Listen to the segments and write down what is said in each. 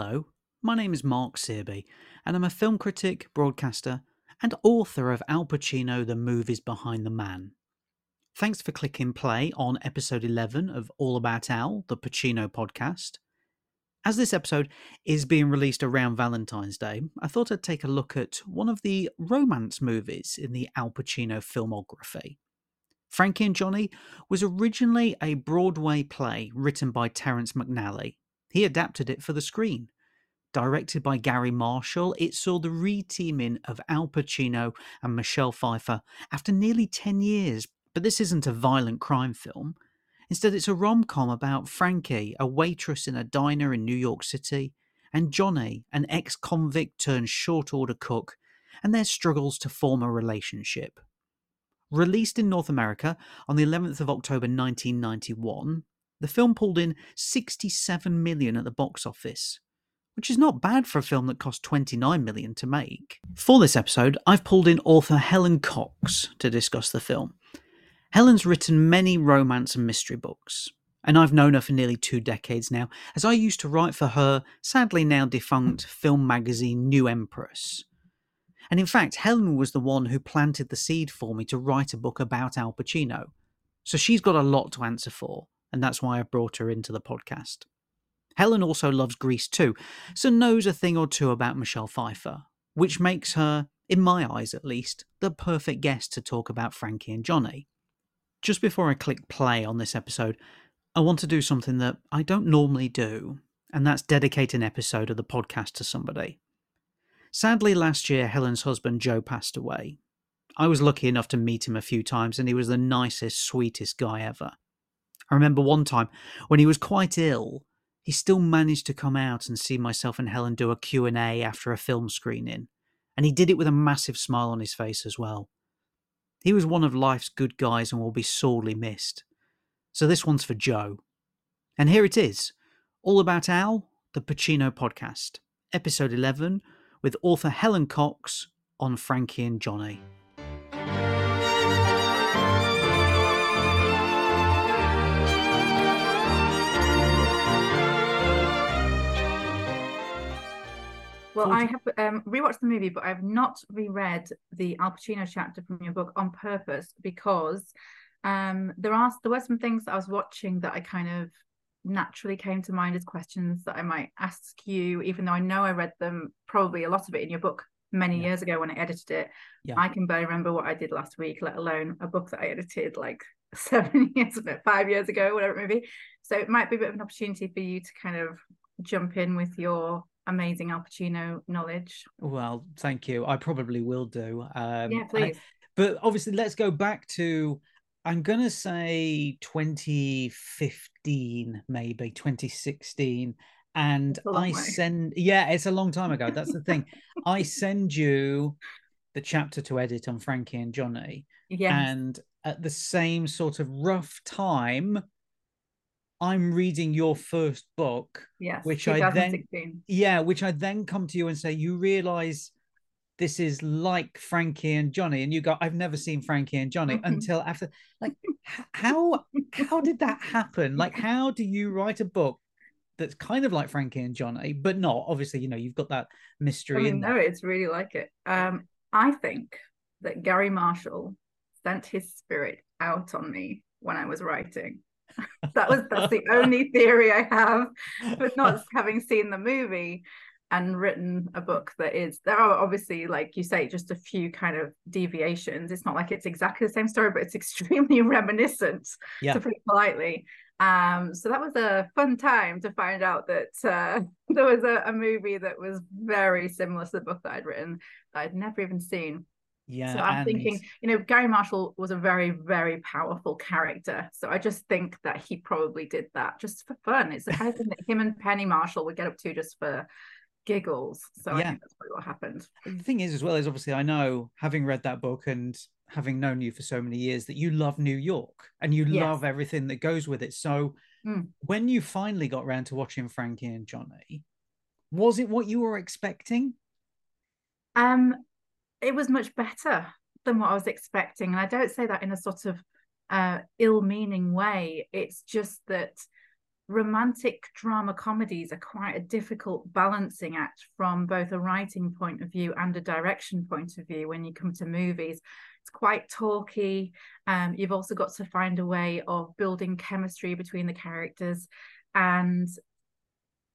Hello, my name is Mark Searby, and I'm a film critic, broadcaster, and author of Al Pacino The Movies Behind the Man. Thanks for clicking play on episode 11 of All About Al, the Pacino podcast. As this episode is being released around Valentine's Day, I thought I'd take a look at one of the romance movies in the Al Pacino filmography. Frankie and Johnny was originally a Broadway play written by Terence McNally. He adapted it for the screen. Directed by Garry Marshall, it saw the re-teaming of Al Pacino and Michelle Pfeiffer after nearly 10 years. But this isn't a violent crime film. Instead, it's a rom com about Frankie, a waitress in a diner in New York City, and Johnny, an ex convict turned short order cook, and their struggles to form a relationship. Released in North America on the 11th of October 1991, the film pulled in 67 million at the box office, which is not bad for a film that cost 29 million to make. For this episode, I've pulled in author Helen Cox to discuss the film. Helen's written many romance and mystery books, and I've known her for nearly two decades now, as I used to write for her sadly now defunct film magazine New Empress. And in fact, Helen was the one who planted the seed for me to write a book about Al Pacino. So she's got a lot to answer for, and that's why I brought her into the podcast. Helen also loves Grease 2, so knows a thing or two about Michelle Pfeiffer, which makes her, in my eyes at least, the perfect guest to talk about Frankie and Johnny. Just before I click play on this episode, I want to do something that I don't normally do, and that's dedicate an episode of the podcast to somebody. Sadly, last year, Helen's husband Joe passed away. I was lucky enough to meet him a few times, and he was the nicest, sweetest guy ever. I remember one time when he was quite ill, he still managed to come out and see myself and Helen do a Q&A after a film screening, and he did it with a massive smile on his face as well. He was one of life's good guys and will be sorely missed. So this one's for Joe. And here it is, all about Al, the Pacino podcast, episode 11, with author Helen Cox on Frankie and Johnny. Well, I have um, rewatched the movie, but I've not reread the Al Pacino chapter from your book on purpose because um, there are there were some things that I was watching that I kind of naturally came to mind as questions that I might ask you, even though I know I read them probably a lot of it in your book many yeah. years ago when I edited it. Yeah. I can barely remember what I did last week, let alone a book that I edited like seven years ago, five years ago, whatever it may be. So it might be a bit of an opportunity for you to kind of jump in with your amazing Al Pacino knowledge. Well, thank you. I probably will do. Um, yeah, please. I, but obviously, let's go back to. I'm gonna say 2015, maybe 2016, and I send. Yeah, it's a long time ago. That's the thing. I send you the chapter to edit on Frankie and Johnny. Yes. And at the same sort of rough time, I'm reading your first book, yes, which I then yeah, which I then come to you and say, you realize this is like Frankie and Johnny, and you go, I've never seen Frankie and Johnny until after. Like, how how did that happen? Like, how do you write a book that's kind of like Frankie and Johnny, but not? Obviously, you know, you've got that mystery. I mean, no, it's really like it. Um, I think that Garry Marshall sent his spirit out on me when I was writing that was that's the only theory I have, but not having seen the movie and written a book that is there are obviously like you say just a few kind of deviations. It's not like it's exactly the same story but it's extremely reminiscent yeah. to put it politely. Um so that was a fun time to find out that uh, there was a, a movie that was very similar to the book that i'd written that i'd never even seen yeah. So I'm and... thinking, you know, Garry Marshall was a very, very powerful character. So I just think that he probably did that just for fun. It's the kind of thing that him and Penny Marshall would get up to just for giggles. So yeah. I think that's probably what happened. The thing is, as well, is obviously I know, having read that book and having known you for so many years, that you love New York and you yes. love everything that goes with it. So mm. when you finally got around to watching Frankie and Johnny, was it what you were expecting? Um, it was much better than what I was expecting. And I don't say that in a sort of uh, ill-meaning way. It's just that romantic drama comedies are quite a difficult balancing act from both a writing point of view and a direction point of view when you come to movies it's quite talky um, you've also got to find a way of building chemistry between the characters and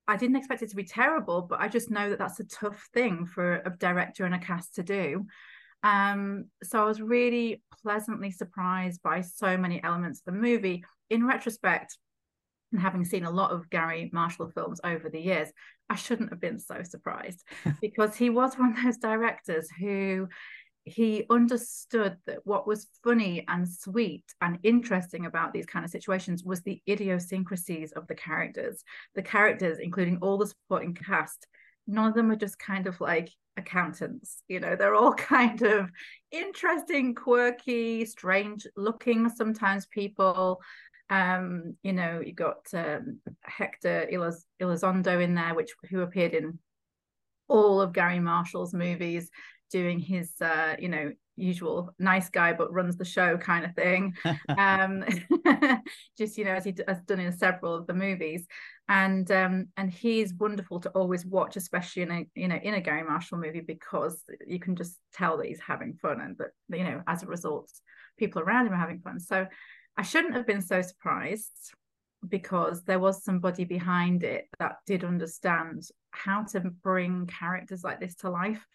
i didn't expect it to be terrible but i just know that that's a tough thing for a director and a cast to do. Um, so i was really pleasantly surprised by so many elements of the movie. In retrospect and having seen a lot of Garry Marshall films over the years, I shouldn't have been so surprised because he was one of those directors who he understood that what was funny and sweet and interesting about these kind of situations was the idiosyncrasies of the characters. The characters, including all the supporting cast, none of them are just kind of like accountants. You know, they're all kind of interesting, quirky, strange looking sometimes people um, you know, you got um, Hector Eliz- Elizondo in there, which who appeared in all of Garry Marshall's movies, doing his, uh, you know, usual nice guy but runs the show kind of thing. um, just you know, as he has done in several of the movies, and um, and he's wonderful to always watch, especially in a you know in a Garry Marshall movie because you can just tell that he's having fun and that you know as a result people around him are having fun. So I shouldn't have been so surprised because there was somebody behind it that did understand how to bring characters like this to life.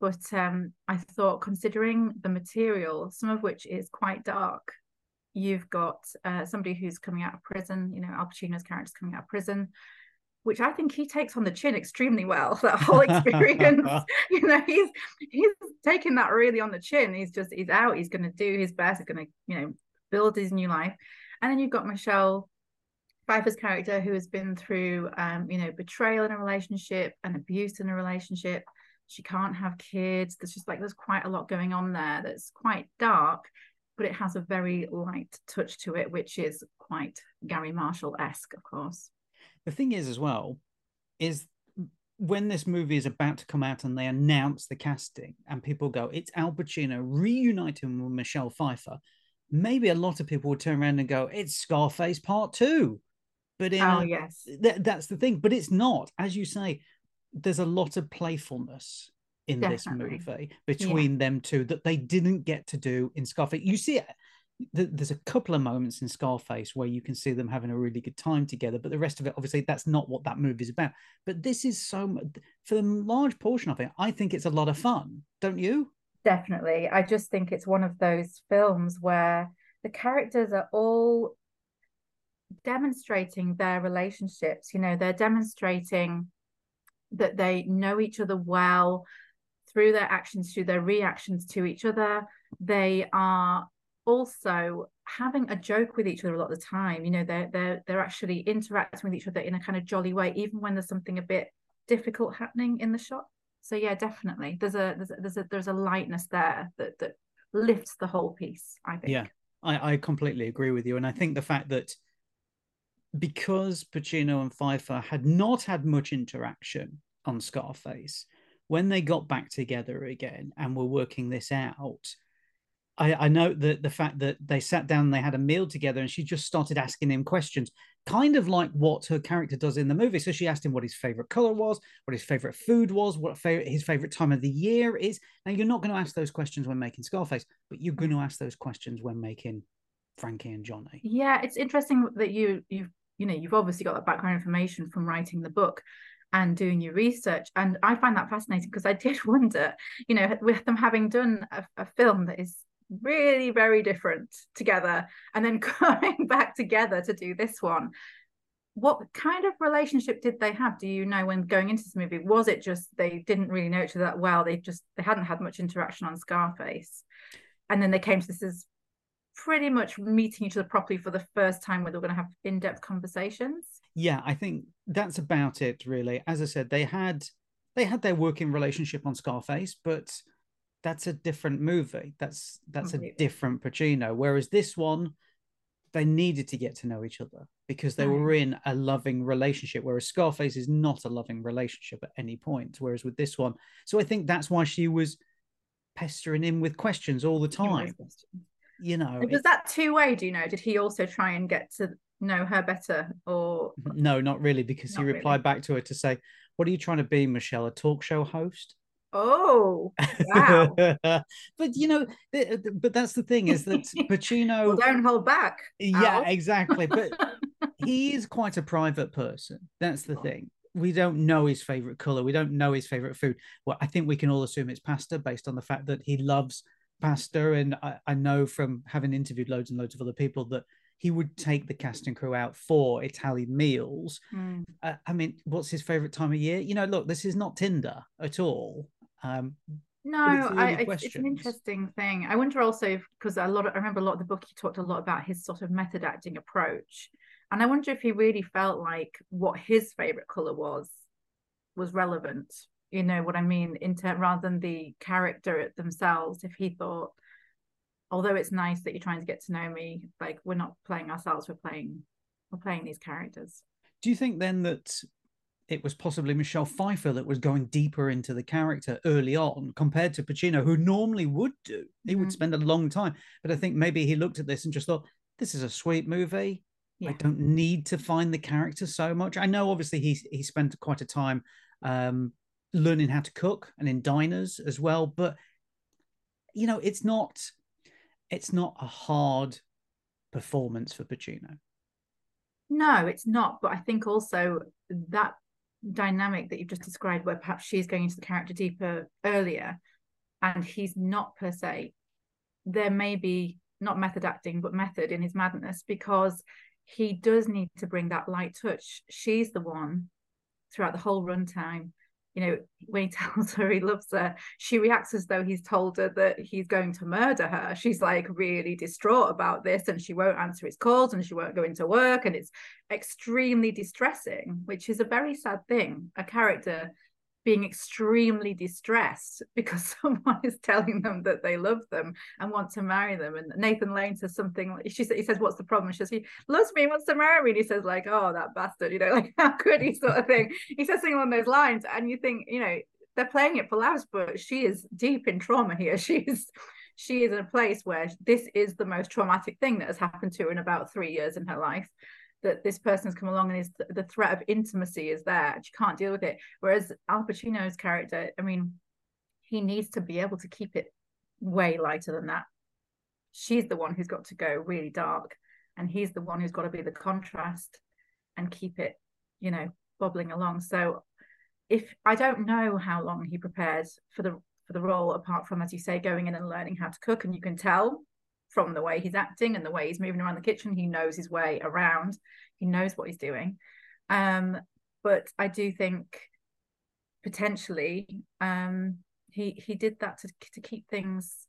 But um, I thought, considering the material, some of which is quite dark, you've got uh, somebody who's coming out of prison, you know, Al Pacino's character's coming out of prison, which I think he takes on the chin extremely well. That whole experience, you know, he's he's taking that really on the chin. He's just he's out. He's going to do his best. He's going to you know build his new life. And then you've got Michelle Pfeiffer's character who has been through um, you know, betrayal in a relationship and abuse in a relationship. She can't have kids. There's just like there's quite a lot going on there that's quite dark, but it has a very light touch to it, which is quite Garry Marshall-esque, of course. The thing is as well, is when this movie is about to come out and they announce the casting and people go, it's Al Pacino reuniting with Michelle Pfeiffer maybe a lot of people would turn around and go, "It's Scarface Part Two. But in oh yes, th- that's the thing. But it's not, as you say. There's a lot of playfulness in Definitely. this movie between yeah. them two that they didn't get to do in Scarface. You see it. There's a couple of moments in Scarface where you can see them having a really good time together, but the rest of it, obviously, that's not what that movie is about. But this is so, for the large portion of it, I think it's a lot of fun, don't you? definitely. I just think it's one of those films where the characters are all demonstrating their relationships. You know, they're demonstrating that they know each other well through their actions, through their reactions to each other. They are also having a joke with each other a lot of the time. You know, they're they're they're actually interacting with each other in a kind of jolly way, even when there's something a bit difficult happening in the shot so yeah definitely there's a there's a, there's a there's a lightness there that that lifts the whole piece i think yeah i i completely agree with you and i think the fact that because Pacino and Pfeiffer had not had much interaction on Scarface, when they got back together again and were working this out, I, I know that the fact that they sat down and they had a meal together and she just started asking him questions kind of like what her character does in the movie. So she asked him what his favorite color was, what his favorite food was, what favorite, his favorite time of the year is. Now, you're not going to ask those questions when making Scarface, but you're going to ask those questions when making Frankie and Johnny. Yeah, it's interesting that you you've you know you've obviously got that background information from writing the book and doing your research. And i find that fascinating because i did wonder you know with them having done a, a film that is really very different together and then coming back together to do this one what kind of relationship did they have? Do you know when going into this movie was it just they didn't really know each other that well? They just they hadn't had much interaction on scarface and then they came to this as pretty much meeting each other properly for the first time where they're going to have in-depth conversations yeah i think that's about it really as i said they had they had their working relationship on scarface but that's a different movie. That's that's a different Pacino. Whereas this one, they needed to get to know each other because they were in a loving relationship. Whereas Scarface is not a loving relationship at any point. Whereas with this one, so I think that's why she was pestering him with questions all the time. You know, was that two way? Do you know? Did he also try and get to know her better or no not really because he replied really. back to her to say what are you trying to be michelle a talk show host oh wow but you know th- th- but that's the thing is that pacino well, don't hold back yeah exactly but he is quite a private person that's the oh. thing we don't know his favorite color we don't know his favorite food well i think we can all assume it's pasta based on the fact that he loves pasta and i, I know from having interviewed loads and loads of other people that he would take the cast and crew out for italian meals Mm. uh, i mean what's his favorite time of year you know look this is not tinder at all um No, it's I, it's, it's an interesting thing. I wonder also because a lot of, I remember a lot of the book he talked a lot about his sort of method acting approach, and I wonder if he really felt like what his favorite color was was relevant. You know what I mean? In ter- rather than the character themselves, if he thought, although it's nice that you're trying to get to know me, like we're not playing ourselves, we're playing we're playing these characters. do you think then that it was possibly Michelle Pfeiffer that was going deeper into the character early on compared to Pacino, who normally would do? He would Mhm. spend a long time. But I think maybe he looked at this and just thought, this is a sweet movie. I don't need to find the character so much. I know obviously he he spent quite a time um, learning how to cook and in diners as well, but you know, it's not it's not a hard performance for Pacino. No, it's not. But I think also that dynamic that you've just described, where perhaps she's going into the character deeper earlier, and he's not per se, there may be not method acting, but method in his madness because he does need to bring that light touch. She's the one throughout the whole runtime. You know, when he tells her he loves her, she reacts as though he's told her that he's going to murder her. She's like really distraught about this and she won't answer his calls and she won't go into work. And it's extremely distressing, which is a very sad thing. A character being extremely distressed because someone is telling them that they love them and want to marry them. And Nathan Lane says something she he says, What's the problem? She says, He loves me, wants to marry me. And he says, like, oh, that bastard, you know, like how could he sort of thing. He says something along those lines. And you think, you know, they're playing it for laughs, but she is deep in trauma here. She is she is in a place where this is the most traumatic thing that has happened to her in about three years in her life that this person's come along and is the threat of intimacy is there and she can't deal with it. Whereas al pacino's character i mean he needs to be able to keep it way lighter than that. She's the one who's got to go really dark and he's the one who's got to be the contrast and keep it you know bobbling along. So if i don't know how long he prepares for the for the role apart from as you say going in and learning how to cook and you can tell from the way he's acting and the way he's moving around the kitchen. He knows his way around. He knows what he's doing. Um but i do think potentially um he he did that to to keep things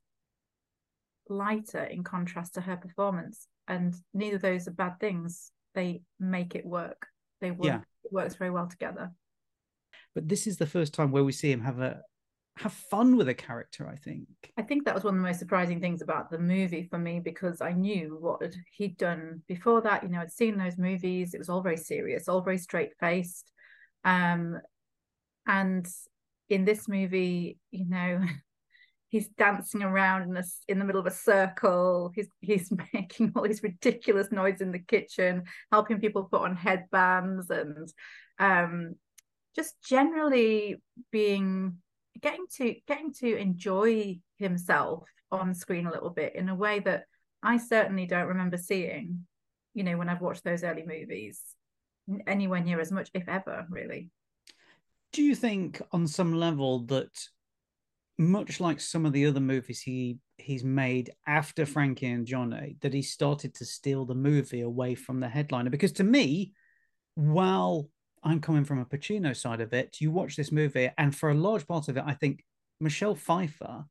lighter in contrast to her performance. And neither of those are bad things. They make it work. They work Yeah. it works very well together. But this is the first time where we see him have a have fun with a character, I think. I think that was one of the most surprising things about the movie for me because I knew what he'd done before that. You know, I'd seen those movies. It was all very serious, all very straight faced. Um, and in this movie, you know, he's dancing around in, a, in the middle of a circle. He's he's making all these ridiculous noise in the kitchen, helping people put on headbands, and um, just generally being getting to getting to enjoy himself on screen a little bit in a way that I certainly don't remember seeing, you know, when I've watched those early movies anywhere near as much, if ever, really. Do you think, on some level, that much like some of the other movies he he's made after Frankie and Johnny, that he started to steal the movie away from the headliner? Because to me, while I'm coming from a Pacino side of it, you watch this movie, and for a large part of it, I think Michelle Pfeiffer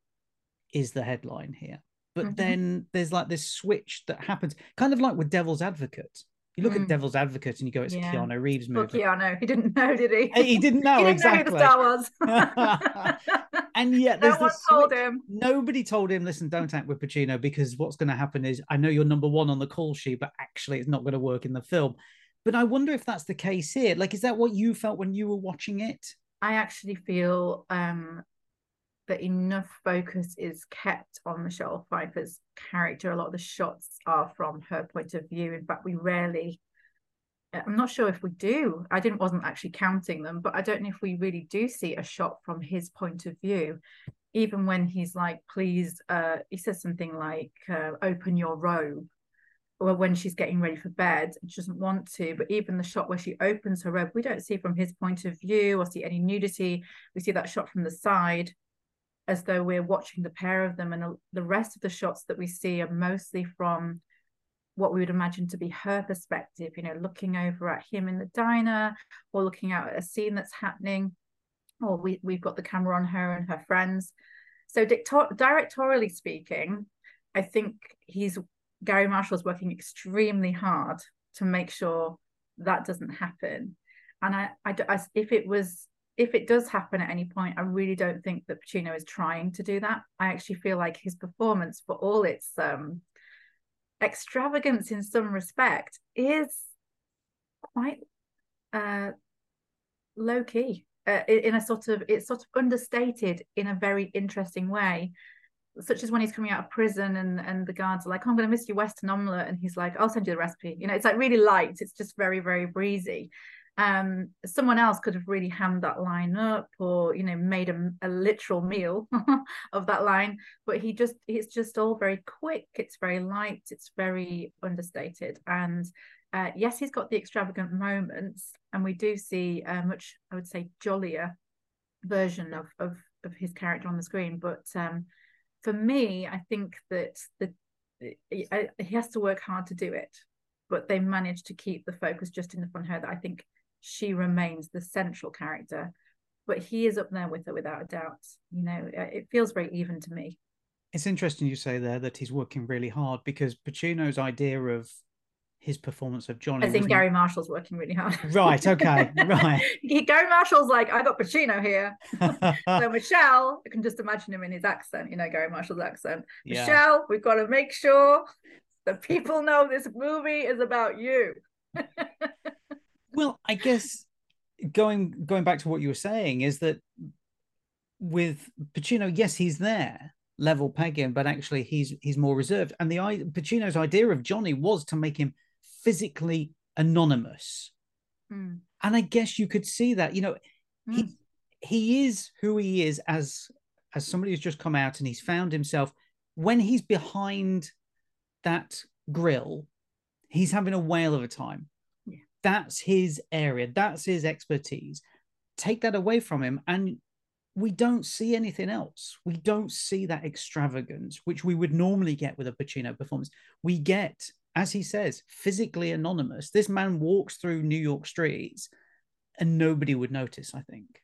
is the headline here. But Mhm. then there's like this switch that happens, kind of like with Devil's Advocate. You look Mm. at Devil's Advocate and you go, it's Yeah. Keanu Reeves movie. Keanu, he didn't know, did he? He didn't know he didn't exactly. know who the star was. and yet no one this told switch. him. Nobody told him, listen, don't act with Pacino because what's going to happen is I know you're number one on the call sheet, but actually it's not going to work in the film. But I wonder if that's the case here. Like, is that what you felt when you were watching it? I actually feel um, that enough focus is kept on Michelle Pfeiffer's character. A lot of the shots are from her point of view. In fact, we rarely I'm not sure if we do. I didn't wasn't actually counting them, but I don't know if we really do see a shot from his point of view. Even when he's like, please, uh, he says something like, uh, open your robe, or when she's getting ready for bed, she doesn't want to. But even the shot where she opens her robe, we don't see from his point of view or see any nudity. We see that shot from the side as though we're watching the pair of them. And the rest of the shots that we see are mostly from what we would imagine to be her perspective, you know, looking over at him in the diner or looking out at a scene that's happening, or we, we've got the camera on her and her friends. So, dictor- directorially speaking, I think he's Garry Marshall's working extremely hard to make sure that doesn't happen. And I, I, I, if it was, if it does happen at any point, I really don't think that Pacino is trying to do that. I actually feel like his performance, for all its um, extravagance in some respect is quite uh, low key uh, in a sort of it's sort of understated in a very interesting way such as when he's coming out of prison and and the guards are like oh, i'm going to miss your western omelette and he's like i'll send you the recipe. You know it's like really light. It's just very very breezy. Um, someone else could have really hammed that line up or you know made a, a literal meal of that line but he just it's just all very quick. It's very light. It's very understated. And uh, yes he's got the extravagant moments and we do see a much i would say jollier version of of, of his character on the screen but um, for me i think that the he has to work hard to do it but they managed to keep the focus just the front her that i think she remains the central character. But he is up there with her without a doubt you know uh, it feels very even to me. It's interesting you say there that he's working really hard because Pacino's idea of his performance of Johnny. I think Garry Marshall's working really hard. Right. Okay. Right. Garry Marshall's like, I got Pacino here. so Michelle, I can just imagine him in his accent. You know, Garry Marshall's accent. Yeah. Michelle, we've got to make sure that people know this movie is about you. Well, I guess going going back to what you were saying is that with Pacino, yes, he's there, level pegging, but actually he's he's more reserved. And the Pacino's idea of Johnny was to make him physically anonymous. Mm. And I guess you could see that, you know, mm. he he is who he is as as somebody who's just come out and he's found himself when he's behind that grill, he's having a whale of a time that's his area, that's his expertise. Take that away from him, and we don't see anything else. We don't see that extravagance, which we would normally get with a Pacino performance. We get, as he says, physically anonymous. This man walks through New York streets and nobody would notice, I think.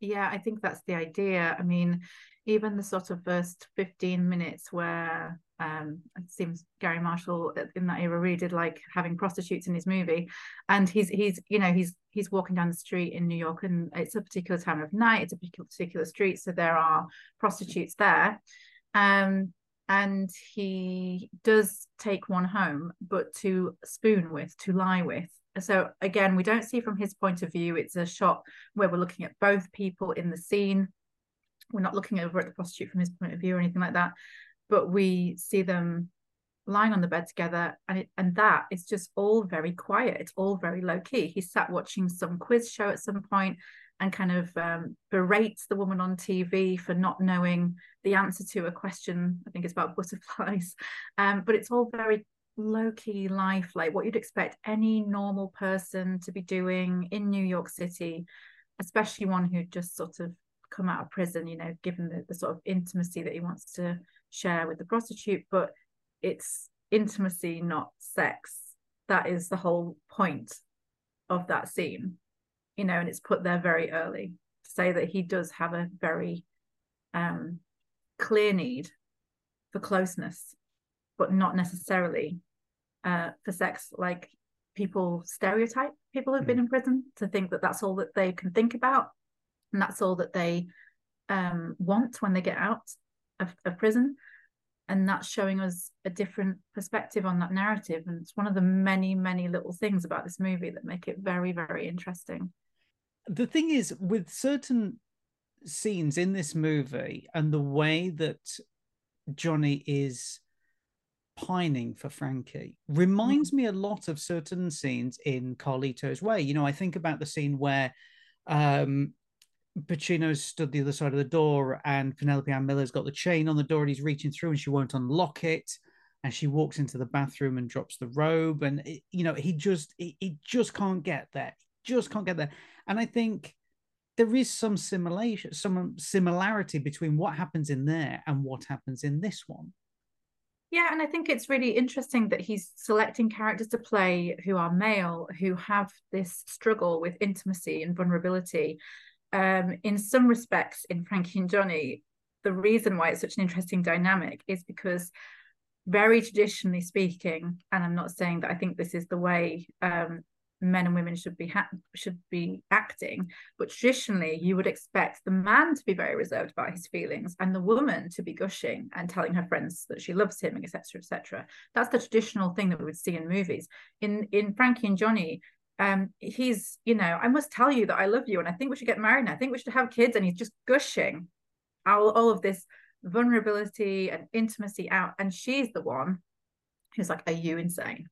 Yeah, I think that's the idea. I mean, even the sort of first 15 minutes where um, it seems Garry Marshall in that era really did like having prostitutes in his movie, and he's he's you know he's he's walking down the street in New York, and it's a particular time of night, it's a particular street, so there are prostitutes there, um, and he does take one home, but to spoon with, to lie with. So again, we don't see from his point of view. It's a shot where we're looking at both people in the scene. We're not looking over at the prostitute from his point of view or anything like that but we see them lying on the bed together and it, and that is just all very quiet it's all very low key he sat watching some quiz show at some point and kind of um, berates the woman on TV for not knowing the answer to a question. I think it's about butterflies, um, but it's all very low key life, like what you'd expect any normal person to be doing in New York City, especially one who just sort of come out of prison. You know, given the, the sort of intimacy that he wants to share with the prostitute, but it's intimacy, not sex. That is the whole point of that scene, you know, and it's put there very early to say that he does have a very um, clear need for closeness, but not necessarily uh, for sex. Like people stereotype people who've been mm. in prison to think that that's all that they can think about, and that's all that they um, want when they get out of, of prison and that's showing us a different perspective on that narrative and it's one of the many many little things about this movie that make it very very interesting the thing is with certain scenes in this movie and the way that johnny is pining for Frankie reminds me a lot of certain scenes in Carlito's Way. You know, I think about the scene where um, Pacino's stood the other side of the door and Penelope Ann Miller's got the chain on the door and he's reaching through and she won't unlock it. And she walks into the bathroom and drops the robe. And, it, you know, he just, he, he just can't get there. He Just can't get there. And I think there is some simulation, some similarity between what happens in there and what happens in this one. Yeah, and I think it's really interesting that he's selecting characters to play who are male, who have this struggle with intimacy and vulnerability. Um, in some respects, in Frankie and Johnny, the reason why it's such an interesting dynamic is because very traditionally speaking, and I'm not saying that I think this is the way um, men and women should be ha- should be acting but traditionally you would expect the man to be very reserved about his feelings and the woman to be gushing and telling her friends that she loves him etc etc that's the traditional thing that we would see in movies. In in frankie and johnny um he's you know i must tell you that i love you and i think we should get married and i think we should have kids and he's just gushing all, all of this vulnerability and intimacy out and she's the one who's like are you insane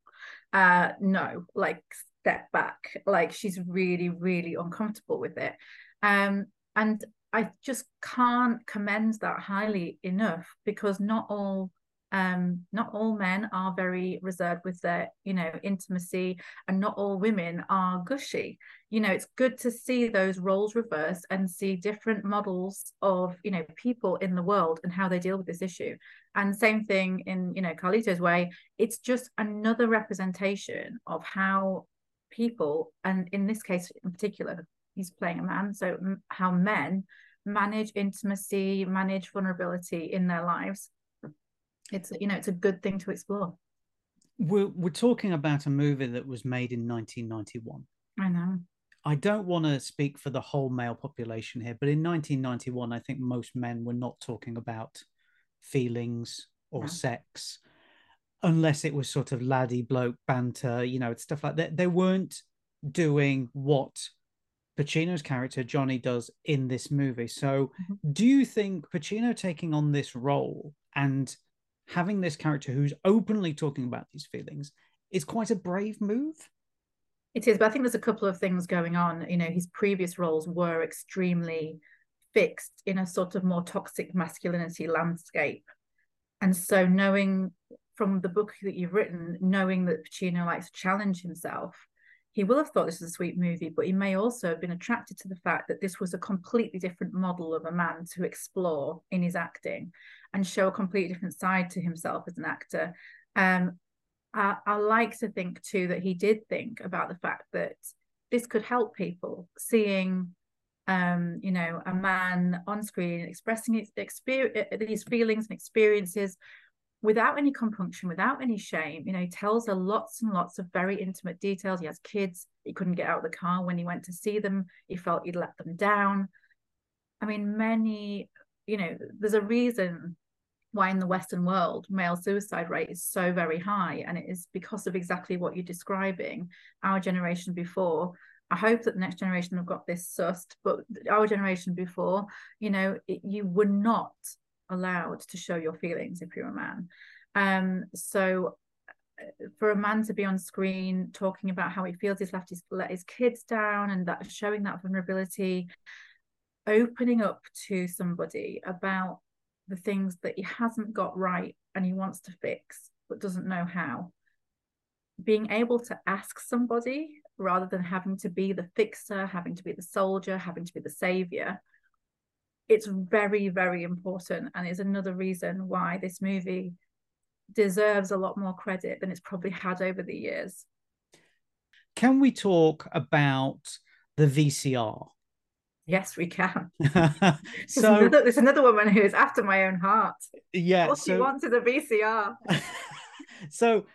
uh no like step back. Like she's really really uncomfortable with it. Um and i just can't commend that highly enough because not all um not all men are very reserved with their you know intimacy and not all women are gushy you know it's good to see those roles reversed and see different models of you know people in the world and how they deal with this issue and same thing in you know carlito's way it's just another representation of how people, and in this case in particular, he's playing a man. So how men manage intimacy, manage vulnerability in their lives. It's you know it's a good thing to explore. We're we're talking about a movie that was made in 1991. I know. I don't want to speak for the whole male population here, but in 1991, I think most men were not talking about feelings or sex unless it was sort of laddie bloke banter, you know, stuff like that. They weren't doing what Pacino's character Johnny does in this movie. So, mm-hmm. do you think Pacino taking on this role and having this character who's openly talking about these feelings is quite a brave move? It is, but I think there's a couple of things going on. You know, his previous roles were extremely fixed in a sort of more toxic masculinity landscape. And so knowing from the book that you've written, knowing that Pacino likes to challenge himself, he will have thought this was a sweet movie, but he may also have been attracted to the fact that this was a completely different model of a man to explore in his acting and show a completely different side to himself as an actor. Um, I, I like to think too that he did think about the fact that this could help people seeing um, you know, a man on screen expressing his experience, these feelings and experiences without any compunction, without any shame. You know, tells her lots and lots of very intimate details. He has kids. He couldn't get out of the car when he went to see them. He felt he'd let them down. I mean, many, you know, there's a reason why in the Western world male suicide rate is so very high. And it is because of exactly what you're describing. Our generation before, I hope that the next generation have got this sussed, but our generation before, you know, it, you were not allowed to show your feelings if you're a man. Um, so uh, for a man to be on screen talking about how he feels he's left his let his kids down and that showing that vulnerability, opening up to somebody about the things that he hasn't got right and he wants to fix but doesn't know how. Being able to ask somebody rather than having to be the fixer, having to be the soldier, having to be the savior, it's very very important and it's another reason why this movie deserves a lot more credit than it's probably had over the years. Can we talk about the vcr yes we can. So there's another, there's another, woman who is after my own heart. Yeah all so, she wanted a vcr so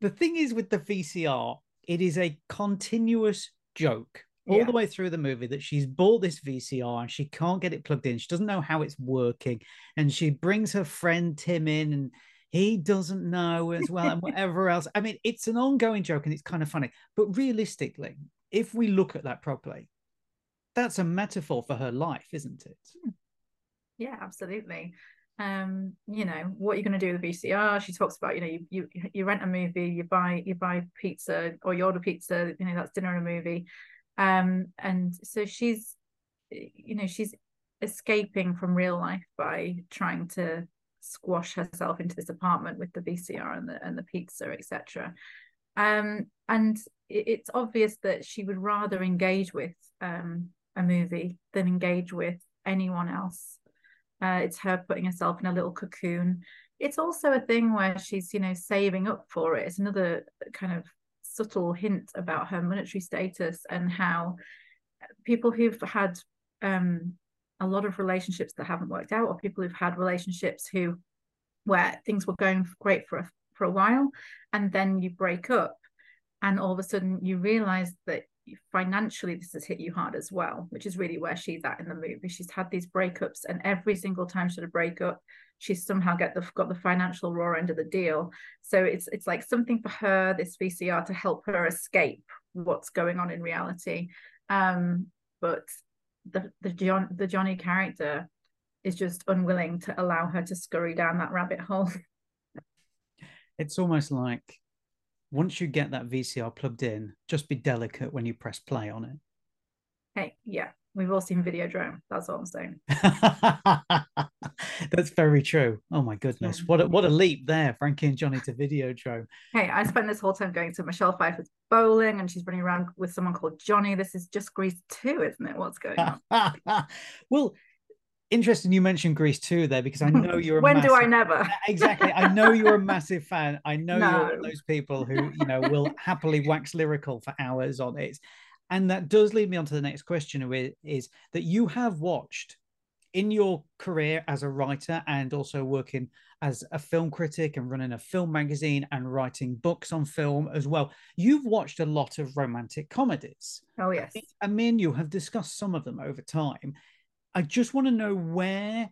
the thing is with the vcr it is a continuous joke all yeah. the way through the movie that she's bought this VCR and she can't get it plugged in. She doesn't know how it's working. And she brings her friend Tim in and he doesn't know as well and whatever else. I mean, it's an ongoing joke and it's kind of funny. But realistically, if we look at that properly, that's a metaphor for her life, isn't it? Hmm. Yeah, absolutely. um, you know, what you're going to do with the VCR. She talks about, you know, you, you you rent a movie, you buy you buy pizza or you order pizza, you know, that's dinner and a movie. Um, and so she's, you know, she's escaping from real life by trying to squash herself into this apartment with the VCR and the and the pizza, etc. Um, and it, it's obvious that she would rather engage with um, a movie than engage with anyone else uh, it's her putting herself in a little cocoon. It's also a thing where she's, you know, saving up for it. It's another kind of subtle hint about her monetary status and how people who've had um, a lot of relationships that haven't worked out, or people who've had relationships who where things were going great for a, for a while, and then you break up, and all of a sudden you realize that financially this has hit you hard as well which is really where she's at in the movie she's had these breakups and every single time she had a breakup she's somehow get the got the financial raw end of the deal. So it's it's like something for her this vcr to help her escape what's going on in reality. Um but the the john the johnny character is just unwilling to allow her to scurry down that rabbit hole. It's almost like once you get that VCR plugged in, just be delicate when you press play on it. Hey, yeah, we've all seen Videodrome. That's all I'm saying. That's very true. Oh my goodness, what a, what a leap there, Frankie and Johnny to Videodrome. Hey, I spent this whole time going to Michelle Pfeiffer's bowling, and she's running around with someone called Johnny. This is just Grease 2, isn't it? What's going on? well, interesting you mentioned Grease 2 there because I know you're. when massive, do I never? exactly. I know you're a massive fan. I know no. you're one of those people who you know will happily wax lyrical for hours on it, and that does lead me on to the next question, is that you have watched in your career as a writer and also working as a film critic and running a film magazine and writing books on film as well. You've watched a lot of romantic comedies. Oh yes. I mean, you have discussed some of them over time. I just want to know where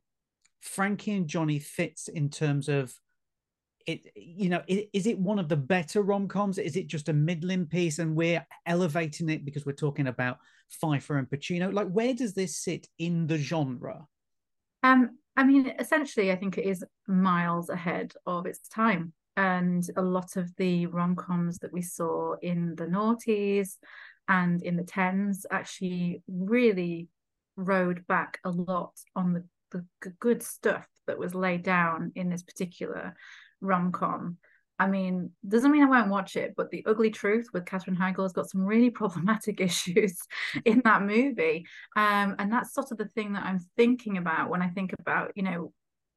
Frankie and Johnny fits in terms of it. You know, is it one of the better rom coms? Is it just a middling piece, and we're elevating it because we're talking about Pfeiffer and Pacino? Like, where does this sit in the genre? Um, I mean, essentially, I think it is miles ahead of its time. And a lot of the rom coms that we saw in the noughties and in the tens actually really rode back a lot on the, the good stuff that was laid down in this particular rom com. I mean, doesn't mean I won't watch it, but The Ugly Truth with Katherine Heigl has got some really problematic issues in that movie. Um, and that's sort of the thing that I'm thinking about when I think about, you know,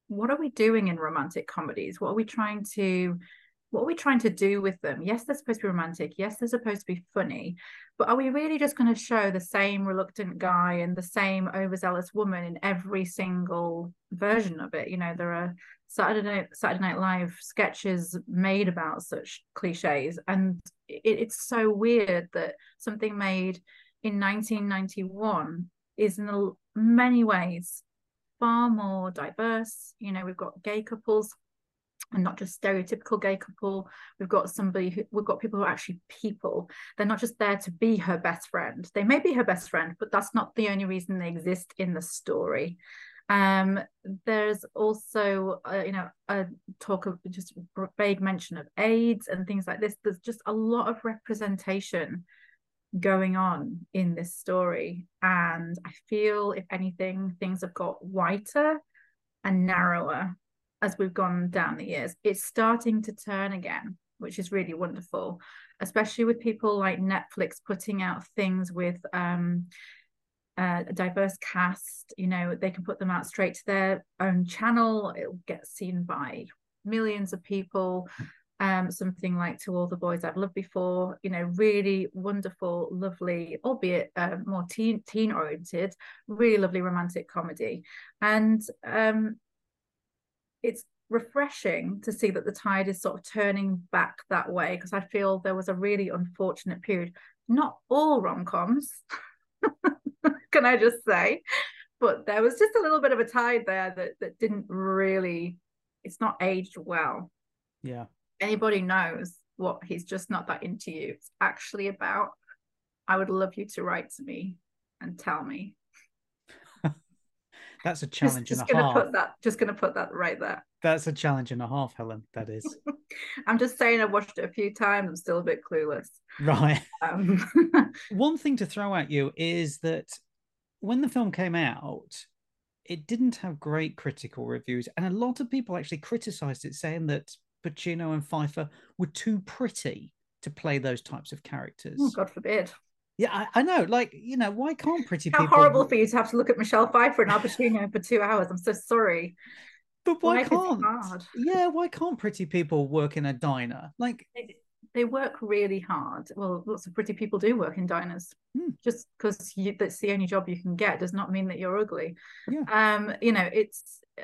what are we doing in romantic comedies? What are we trying to what are we trying to do with them? Yes, they're supposed to be romantic. Yes, they're supposed to be funny. But are we really just going to show the same reluctant guy and the same overzealous woman in every single version of it? You know, there are Saturday Night, Saturday Night Live sketches made about such cliches. And it, it's so weird that something made in 1991 is in many ways far more diverse. You know, we've got gay couples and not just stereotypical gay couple. We've got somebody who we've got people who are actually people. They're not just there to be her best friend. They may be her best friend, but that's not the only reason they exist in the story. Um, there's also, uh, you know, a talk of just vague mention of AIDS and things like this. There's just a lot of representation going on in this story, and I feel, if anything, things have got whiter and narrower as we've gone down the years. It's starting to turn again, which is really wonderful, especially with people like Netflix putting out things with um, uh, a diverse cast. You know, they can put them out straight to their own channel. It'll get seen by millions of people. Um, something like To All the Boys I've Loved Before, you know, really wonderful, lovely, albeit uh, more teen teen oriented, really lovely romantic comedy. And um, it's refreshing to see that the tide is sort of turning back that way because I feel there was a really unfortunate period. Not all rom coms, can I just say, but there was just a little bit of a tide there that that didn't really. It's not aged well. Yeah. Anybody knows what he's just not that into you. It's actually about. I would love you to write to me and tell me That's a challenge just, and just a half. put that just gonna put that right there. That's a challenge and a half, Helen. That is. I'm just saying I watched it a few times. I'm still a bit clueless. right. Um, One thing to throw at you is that when the film came out, it didn't have great critical reviews, and a lot of people actually criticized it, saying that Pacino and Pfeiffer were too pretty to play those types of characters. oh, God forbid. Yeah, I, I know. Like, you know, why can't pretty How people? horrible for you to have to look at Michelle Pfeiffer and Al Pacino for two hours. I'm so sorry. But why Life can't? hard. Yeah, why can't pretty people work in a diner? Like, They, they work really hard. Well, lots of pretty people do work in diners. Hmm. Just because that's the only job you can get does not mean that you're ugly. Yeah. Um, you know, it's.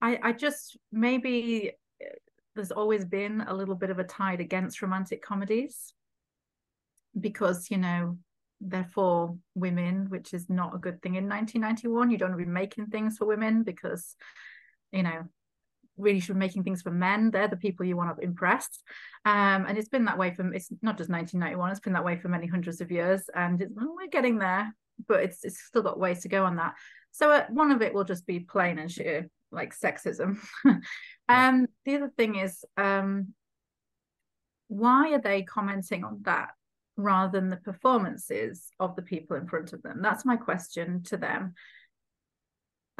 I I just maybe uh, there's always been a little bit of a tide against romantic comedies because you know they're for women, which is not a good thing in 1991. You don't want to be making things for women because, you know, really should be making things for men. They're the people you want to impress. Um, and it's been that way for it's not just 1991. It's been that way for many hundreds of years, and well, we're getting there, but it's it's still got ways to go on that. So uh, one of it will just be plain and sheer like sexism. um, the other thing is, um, why are they commenting on that? Rather than the performances of the people in front of them? That's my question to them.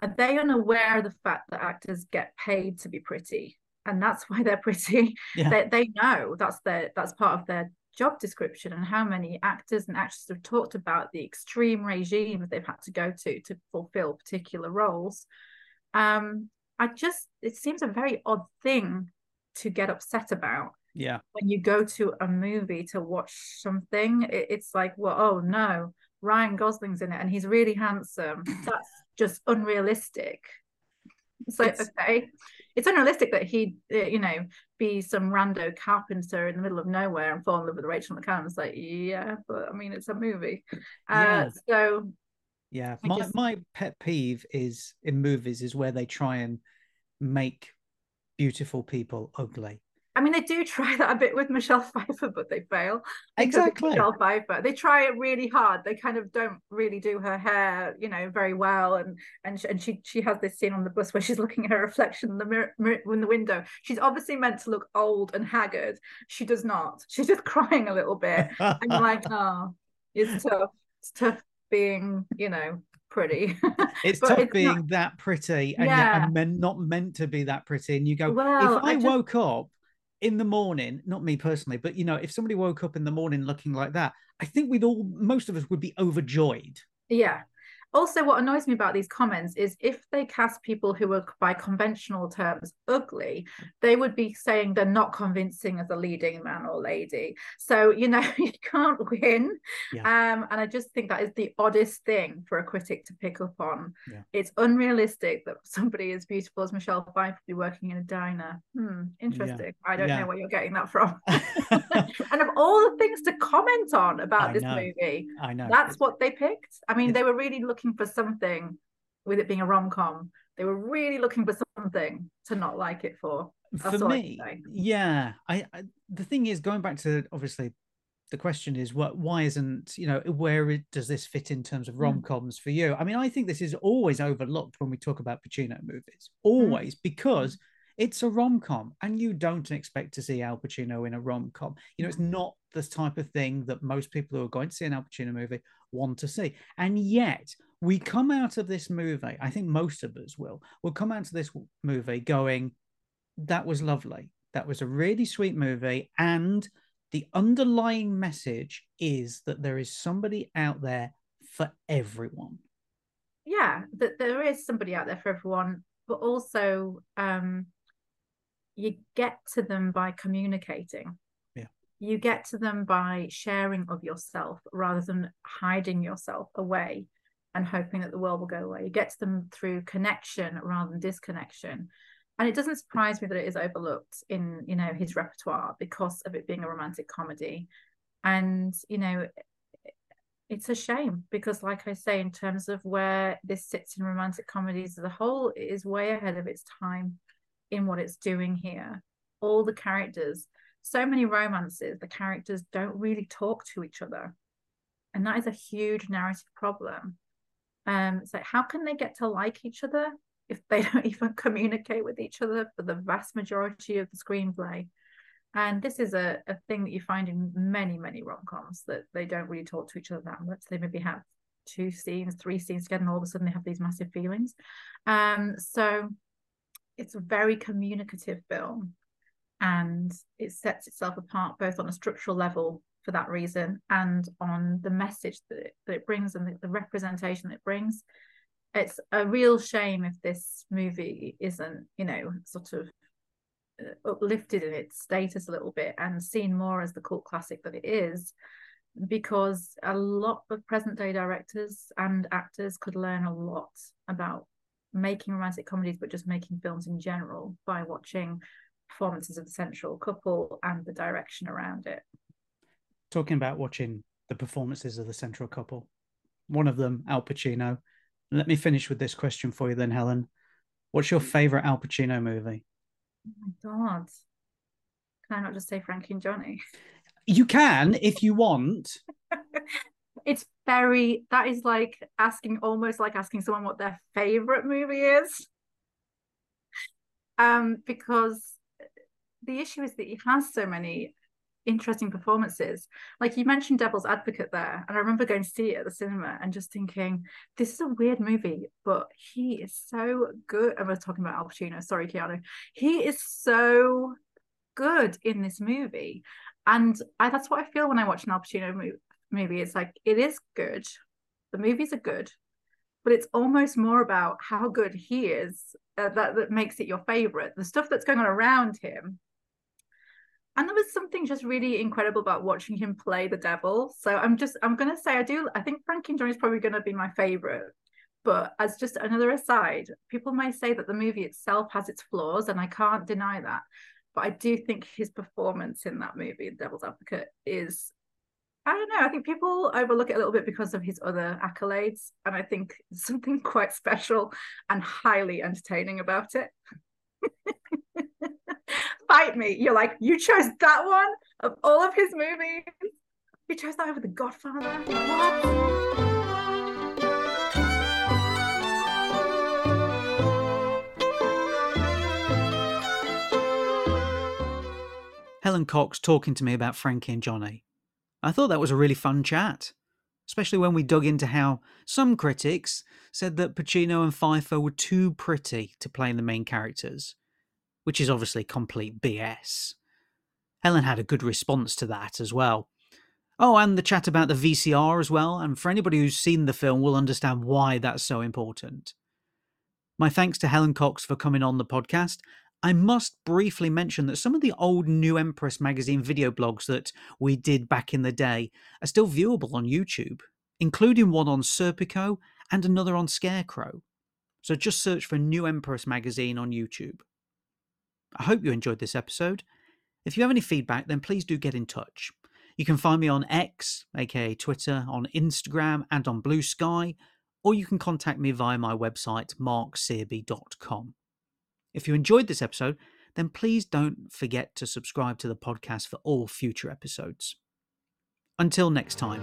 Are they unaware of the fact that actors get paid to be pretty? And that's why they're pretty. Yeah. They, they know that's their that's part of their job description and how many actors and actresses have talked about the extreme regimes they've had to go to to fulfill particular roles. Um, I just it seems a very odd thing to get upset about yeah, when you go to a movie to watch something, it, it's like, well, oh no, Ryan Gosling's in it and he's really handsome. That's just unrealistic. So It's- okay, it's unrealistic that he'd uh, you know be some rando carpenter in the middle of nowhere and fall in love with Rachel McAdams. Like, yeah, but I mean, it's a movie. Yeah. Uh, so yeah. My just- my pet peeve is in movies is where they try and make beautiful people ugly. I mean, they do try that a bit with Michelle Pfeiffer, but they fail. Exactly. Michelle Pfeiffer. They try it really hard. They kind of don't really do her hair, you know, very well. And and she, and she she has this scene on the bus where she's looking at her reflection in the mirror, mirror in the window. She's obviously meant to look old and haggard. She does not. She's just crying a little bit. And you're like, oh, it's tough. It's tough being, you know, pretty. it's tough it's being not- that pretty and yet Yeah. I'm meant, not meant to be that pretty. And you go, Well, if I, I just- woke up in the morning, not me personally, but you know, if somebody woke up in the morning looking like that, I think we'd all, most of us would be overjoyed. Yeah. Also, what annoys me about these comments is if they cast people who are, by conventional terms, ugly, they would be saying they're not convincing as a leading man or lady. So, you know, you can't win. Yeah. Um, and I just think that is the oddest thing for a critic to pick up on. Yeah. It's unrealistic that somebody as beautiful as Michelle Pfeiffer be working in a diner. Hmm, interesting. I don't Yeah. know where you're getting that from. and of all the things to comment on about I this know. movie, I know. that's what they picked. I mean, It's- they were really looking for something with it being a rom com. They were really looking for something to not like it for. That's for all I me yeah I, I the thing is going back to obviously the question is what why isn't you know where it, does this fit in terms of Mm. rom-coms for you i mean i think this is always overlooked when we talk about pacino movies always because it's a rom-com and you don't expect to see al pacino in a rom-com you know it's not the type of thing that most people who are going to see an al pacino movie want to see and yet we come out of this movie i think most of us will will come out of this movie going that was lovely. That was a really sweet movie. And the underlying message is that there is somebody out there for everyone. Yeah, that there is somebody out there for everyone, but also um, you get to them by communicating. You get to them by sharing of yourself rather than hiding yourself away and hoping that the world will go away. You get to them through connection rather than disconnection. And it doesn't surprise me that it is overlooked in, you know, his repertoire because of it being a romantic comedy. And, you know, it's a shame because like i say in terms of where this sits in romantic comedies as a whole it is way ahead of its time in what it's doing here all the characters so many romances the characters don't really talk to each other and that is a huge narrative problem Um, so how can they get to like each other if they don't even communicate with each other for the vast majority of the screenplay? And this is a, a thing that you find in many, many rom coms that they don't really talk to each other that much. They maybe have two scenes, three scenes together, and all of a sudden they have these massive feelings. Um, so it's a very communicative film and it sets itself apart both on a structural level for that reason and on the message that it, that it brings and the, the representation it brings. It's a real shame if this movie isn't you know sort of uh, uplifted in its status a little bit and seen more as the cult classic that it is because a lot of present day directors and actors could learn a lot about making romantic comedies but just making films in general by watching performances of the central couple and the direction around it. Talking about watching the performances of the central couple one of them al pacino. Let me finish with this question for you then helen. What's your favorite al pacino movie? Oh my god. Can i not just say frankie and johnny? You can if you want. It's very that is like asking almost like asking someone what their favorite movie is. Um because the issue is that he has so many interesting performances like you mentioned devil's advocate there and i remember going to see it at the cinema and just thinking this is a weird movie but he is so good i was talking about al pacino sorry keanu he is so good in this movie and I, that's what I feel when I watch an Al Pacino movie, movie. It's like it is good. The movies are good, but it's almost more about how good he is uh, that that makes it your favorite. The stuff that's going on around him. And there was something just really incredible about watching him play the devil. So I'm just I'm gonna say I do I think Frankie and Johnny is probably gonna be my favorite. But as just another aside, people may say that the movie itself has its flaws, and I can't deny that. But I do think his performance in that movie, The Devil's Advocate, is I don't know. I think people overlook it a little bit because of his other accolades. And I think something quite special and highly entertaining about it. Fight me. You're like, you chose that one of all of his movies. You chose that over The Godfather. What? Helen Cox talking to me about Frankie and Johnny. I thought that was a really fun chat, especially when we dug into how some critics said that Pacino and Pfeiffer were too pretty to play in the main characters, which is obviously complete BS. Helen had a good response to that as well. Oh, and the chat about the VCR as well, and for anybody who's seen the film will understand why that's so important. My thanks to Helen Cox for coming on the podcast, I must briefly mention that some of the old New Empress magazine video blogs that we did back in the day are still viewable on YouTube, including one on Serpico and another on Scarecrow. So just search for New Empress magazine on YouTube. I hope you enjoyed this episode. If you have any feedback, then please do get in touch. You can find me on X, aka Twitter, on Instagram, and on Blue Sky, or you can contact me via my website, marksearby.com. If you enjoyed this episode, then please don't forget to subscribe to the podcast for all future episodes. Until next time.